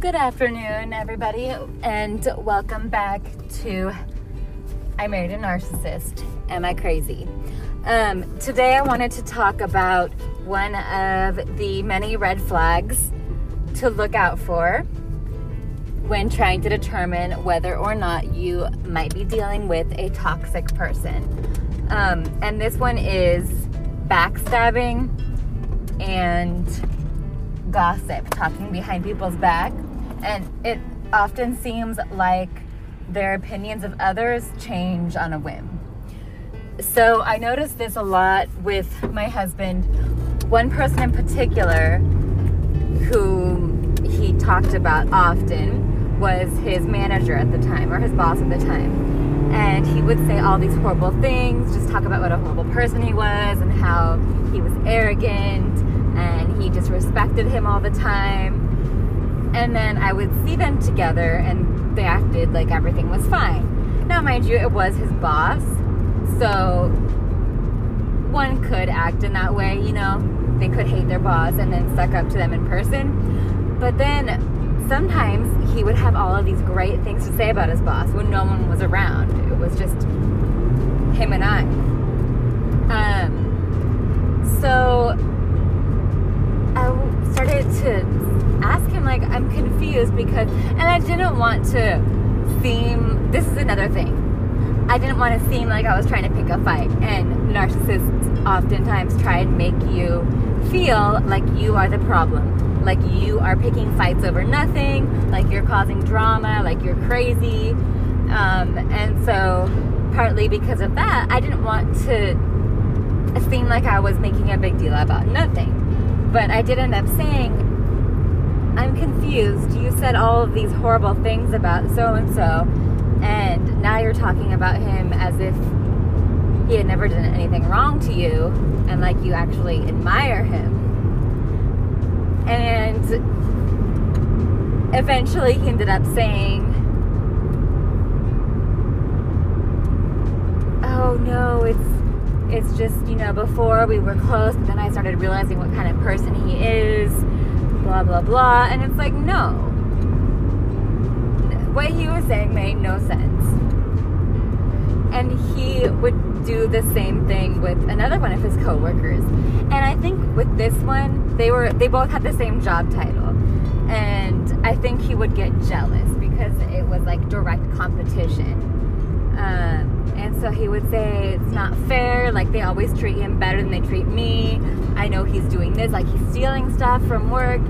Good afternoon, everybody, and welcome back to I Married a Narcissist. Am I crazy? Um, today, I wanted to talk about one of the many red flags to look out for when trying to determine whether or not you might be dealing with a toxic person. Um, and this one is backstabbing and gossip, talking behind people's back and it often seems like their opinions of others change on a whim. So I noticed this a lot with my husband. One person in particular who he talked about often was his manager at the time or his boss at the time. And he would say all these horrible things, just talk about what a horrible person he was and how he was arrogant and he disrespected him all the time and then I would see them together and they acted like everything was fine. Now, mind you, it was his boss, so one could act in that way, you know, they could hate their boss and then suck up to them in person. But then sometimes he would have all of these great things to say about his boss when no one was around. It was just him and I. Um, so I started to ask him like I'm confused because and I didn't want to seem this is another thing. I didn't want to seem like I was trying to pick a fight and narcissists oftentimes try and make you feel like you are the problem. Like you are picking fights over nothing, like you're causing drama, like you're crazy. Um, and so partly because of that, I didn't want to seem like I was making a big deal about nothing. But I did end up saying, I'm confused. You said all of these horrible things about so and so, and now you're talking about him as if he had never done anything wrong to you and like you actually admire him. And eventually he ended up saying, Oh no, it's it's just, you know, before we were close, but then I started realizing what kind of person he is blah, blah, blah. And it's like, no. What he was saying made no sense. And he would do the same thing with another one of his coworkers. And I think with this one, they were they both had the same job title. And I think he would get jealous because it was like direct competition. Um, and so he would say it's not fair like they always treat him better than they treat me. I know he's doing this like he's stealing stuff from work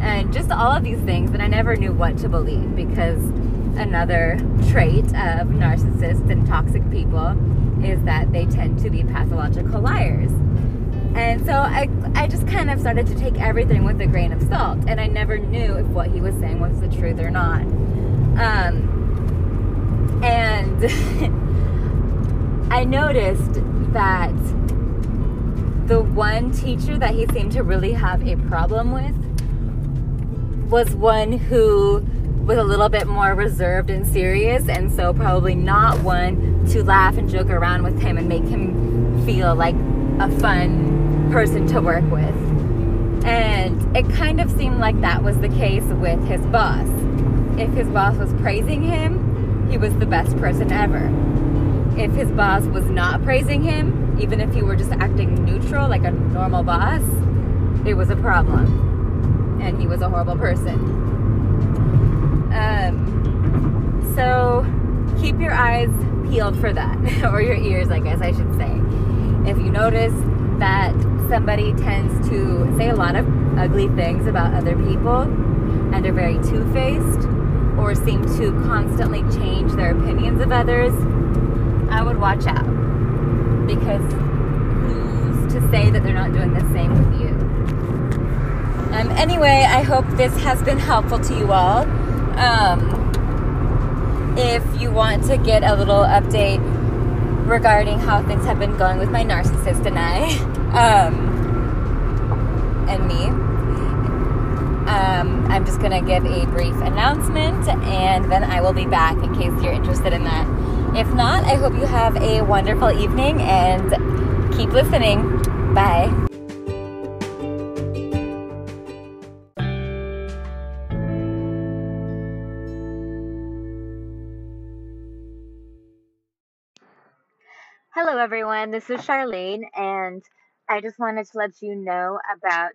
and just all of these things. And i never knew what to believe because another trait of narcissists and toxic people is that they tend to be pathological liars. And so I, I just kind of started to take everything with a grain of salt and i never knew if what he was saying was the truth or not. Um, and I noticed that the one teacher that he seemed to really have a problem with was one who was a little bit more reserved and serious, and so probably not one to laugh and joke around with him and make him feel like a fun person to work with. And it kind of seemed like that was the case with his boss. If his boss was praising him, he was the best person ever if his boss was not praising him, even if he were just acting neutral like a normal boss, it was a problem. And he was a horrible person. Um, so keep your eyes peeled for that, or your ears, I guess I should say. If you notice that somebody tends to say a lot of ugly things about other people and are very two faced, or seem to constantly change their opinions of others, I would watch out because who's to say that they're not doing the same with you? Um, anyway, I hope this has been helpful to you all. Um, if you want to get a little update regarding how things have been going with my narcissist and I, um, and me, um, I'm just going to give a brief announcement and then I will be back in case you're interested in that. If not, I hope you have a wonderful evening and keep listening. Bye. Hello, everyone. This is Charlene, and I just wanted to let you know about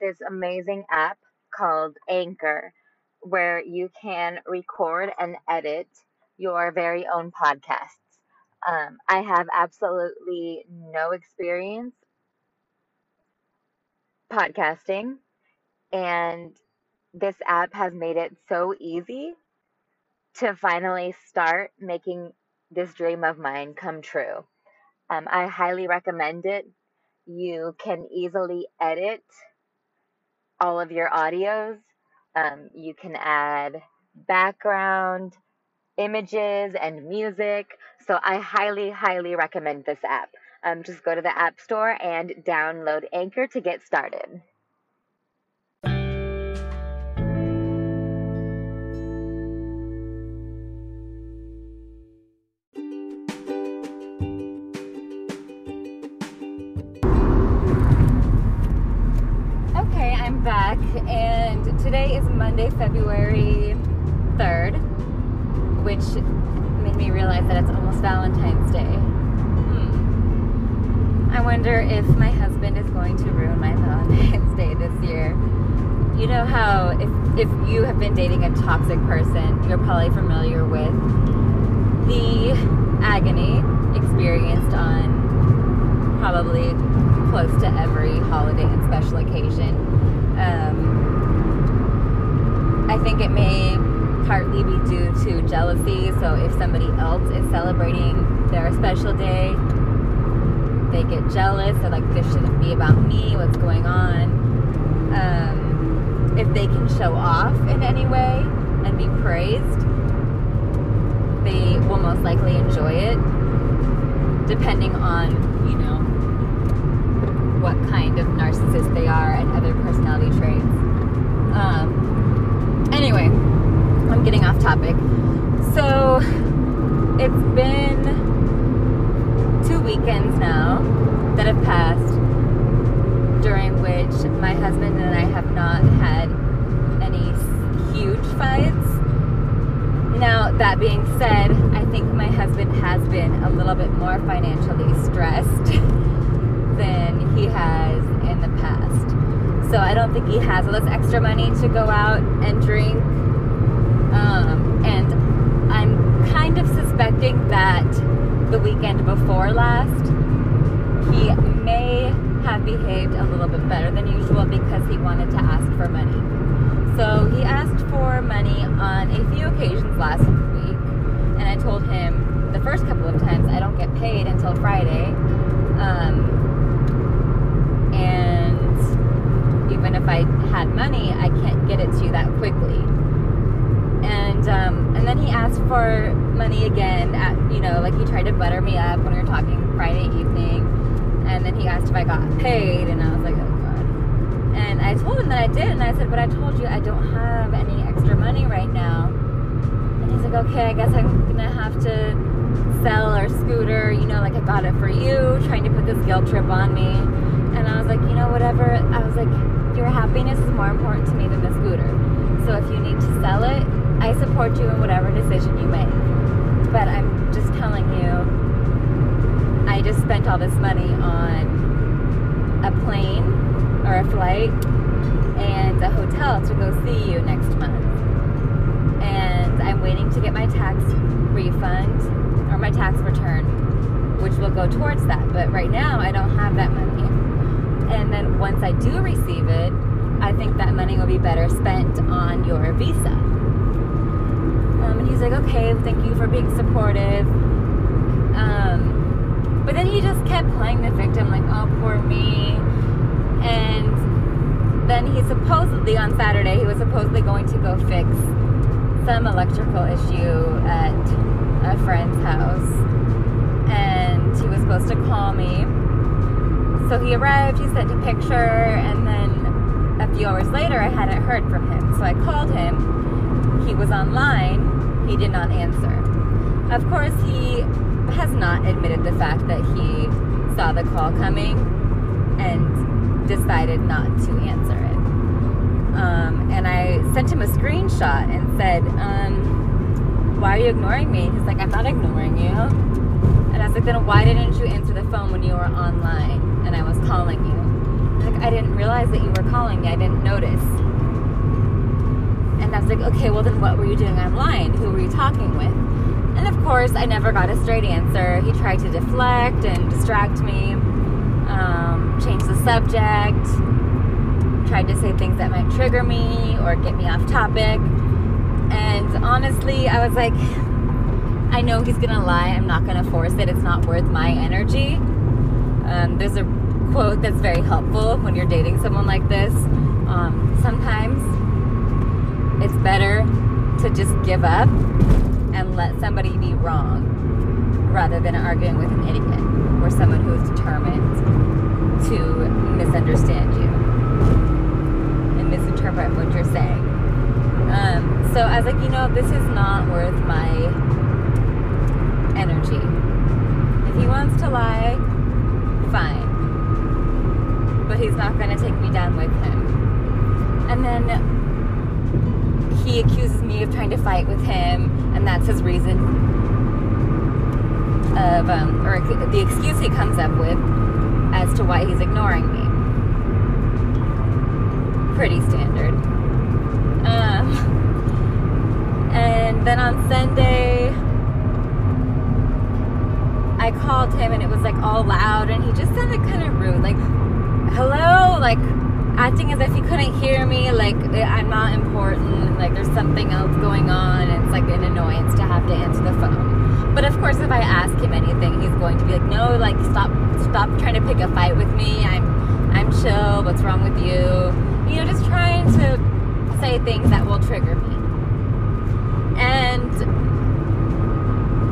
this amazing app called Anchor, where you can record and edit your very own podcasts. Um, I have absolutely no experience podcasting, and this app has made it so easy to finally start making this dream of mine come true. Um, I highly recommend it. You can easily edit all of your audios. Um, you can add background images and music. So I highly, highly recommend this app. Um, just go to the App Store and download Anchor to get started. Okay, I'm back, and today is Monday, February 3rd, which made me realize that it's almost Valentine's Day. Hmm. I wonder if my husband is going to ruin my Valentine's Day this year. You know how if if you have been dating a toxic person, you're probably familiar with the agony experienced on probably close to every holiday and special occasion. Um, I think it may partly be due to jealousy. So if somebody else is celebrating their special day, they get jealous. They're like, this shouldn't be about me. What's going on? Um, if they can show off in any way and be praised, they will most likely enjoy it, depending on, you know, what kind of narcissist they are and other personality traits. Um, anyway, I'm getting off topic. So it's been two weekends now that have passed during which my husband and I have not had any huge fights. Now, that being said, I think my husband has been a little bit more financially stressed than he has in the past. So I don't think he has all this extra money to go out and drink. Um, and I'm kind of suspecting that the weekend before last, he may have behaved a little bit better than usual because he wanted to ask for money. So he asked for money on a few occasions last week, and I told him the first couple of times I don't get paid until Friday. Um, and even if I had money, I can't get it to you that quickly. And um, and then he asked for money again. At you know, like he tried to butter me up when we were talking Friday evening. And then he asked if I got paid, and I was like, oh god. And I told him that I did, and I said, but I told you I don't have any extra money right now. And he's like, okay, I guess I'm gonna have to sell our scooter. You know, like I got it for you, trying to put this guilt trip on me. And I was like, you know, whatever. I was like, your happiness is more important to me than the scooter. So if you need to sell it, support you in whatever decision you make. But I'm just telling you, I just spent all this money on a plane or a flight and a hotel to go see you next month. And I'm waiting to get my tax refund or my tax return, which will go towards that. But right now, I don't have that money. And then once I do receive it, I think that money will be better spent on your visa. Um, and he's like, okay, thank you for being supportive. Um, but then he just kept playing the victim, like, oh, poor me. And then he supposedly, on Saturday, he was supposedly going to go fix some electrical issue at a friend's house. And he was supposed to call me. So he arrived, he sent a picture, and then a few hours later, I hadn't heard from him. So I called him. He was online. He did not answer. Of course, he has not admitted the fact that he saw the call coming and decided not to answer it. Um, and I sent him a screenshot and said, um, Why are you ignoring me? He's like, I'm not ignoring you. And I was like, then why didn't you answer the phone when you were online and I was calling you? Like, I didn't realize that you were calling me. I didn't notice. And I was like, okay, well then what were you doing online? Who were you talking with? And of course, I never got a straight answer. He tried to deflect and distract me, um, change the subject, tried to say things that might trigger me or get me off topic. And honestly, I was like, I know he's gonna lie. I'm not gonna force it. It's not worth my energy. Um, there's a quote that's very helpful when you're dating someone like this. Um, sometimes it's better to just give up and let somebody be wrong rather than arguing with an idiot or someone who is determined to misunderstand you and misinterpret what you're saying. Um, so I was like, you know, this is not worth my energy. If he wants to lie, fine. But he's not going to take me down with him. And then he accuses me of trying to fight with him, and that's his reason of, um, or the excuse he comes up with as to why he's ignoring me. Pretty standard. Um, and then on Sunday, I called him and it was like all loud, and he just sounded kind of rude. Like, hello? Like, acting as if he couldn't hear me, like eh, I'm not important, like there's something else going on, and it's like an annoyance to have to answer the phone. But of course, if I ask him anything, he's going to be like, "No, like stop, stop trying to pick a fight with me. I'm, I'm chill. What's wrong with you? You know, just trying to say things that will trigger me." And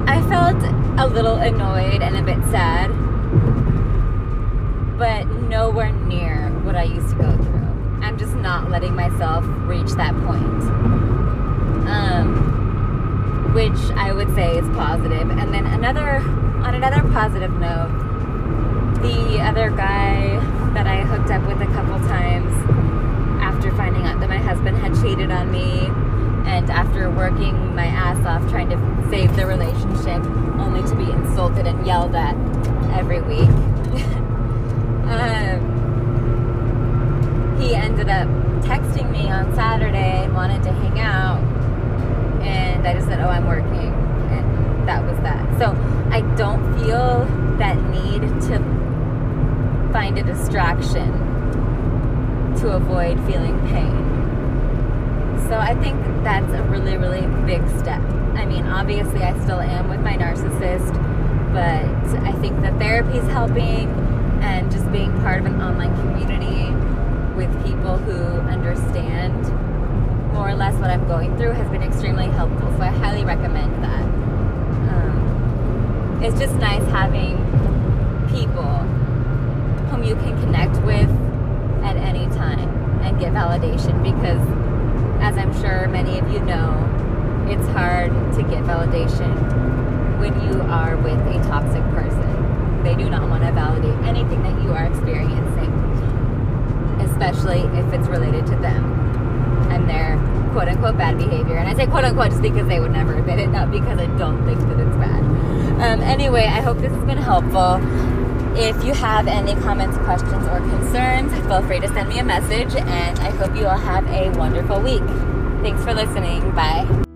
I felt a little annoyed and a bit sad, but nowhere near what I used to go through. I'm just not letting myself reach that point. Um, which I would say is positive. And then another, on another positive note, the other guy that I hooked up with a couple times after finding out that my husband had cheated on me and after working my ass off trying to save the relationship only to be insulted and yelled at every week. um, he ended up texting me on Saturday and wanted to hang out. And I just said, Oh, I'm working. And that was that. So I don't feel that need to find a distraction to avoid feeling pain. So I think that's a really, really big step. I mean, obviously, I still am with my narcissist, but I think that therapy is helping and just being part of an online community with people who understand more or less what I'm going through has been extremely helpful. So I highly recommend that. Um, it's just nice having people whom you can connect with at any time and get validation because, as I'm sure many of you know, it's hard to get validation when you are with a toxic person. They do not want to validate anything that you are experiencing especially if it's related to them and their quote unquote bad behavior. And I say quote unquote just because they would never admit it, not because I don't think that it's bad. Um, anyway, I hope this has been helpful. If you have any comments, questions, or concerns, feel free to send me a message, and I hope you all have a wonderful week. Thanks for listening. Bye.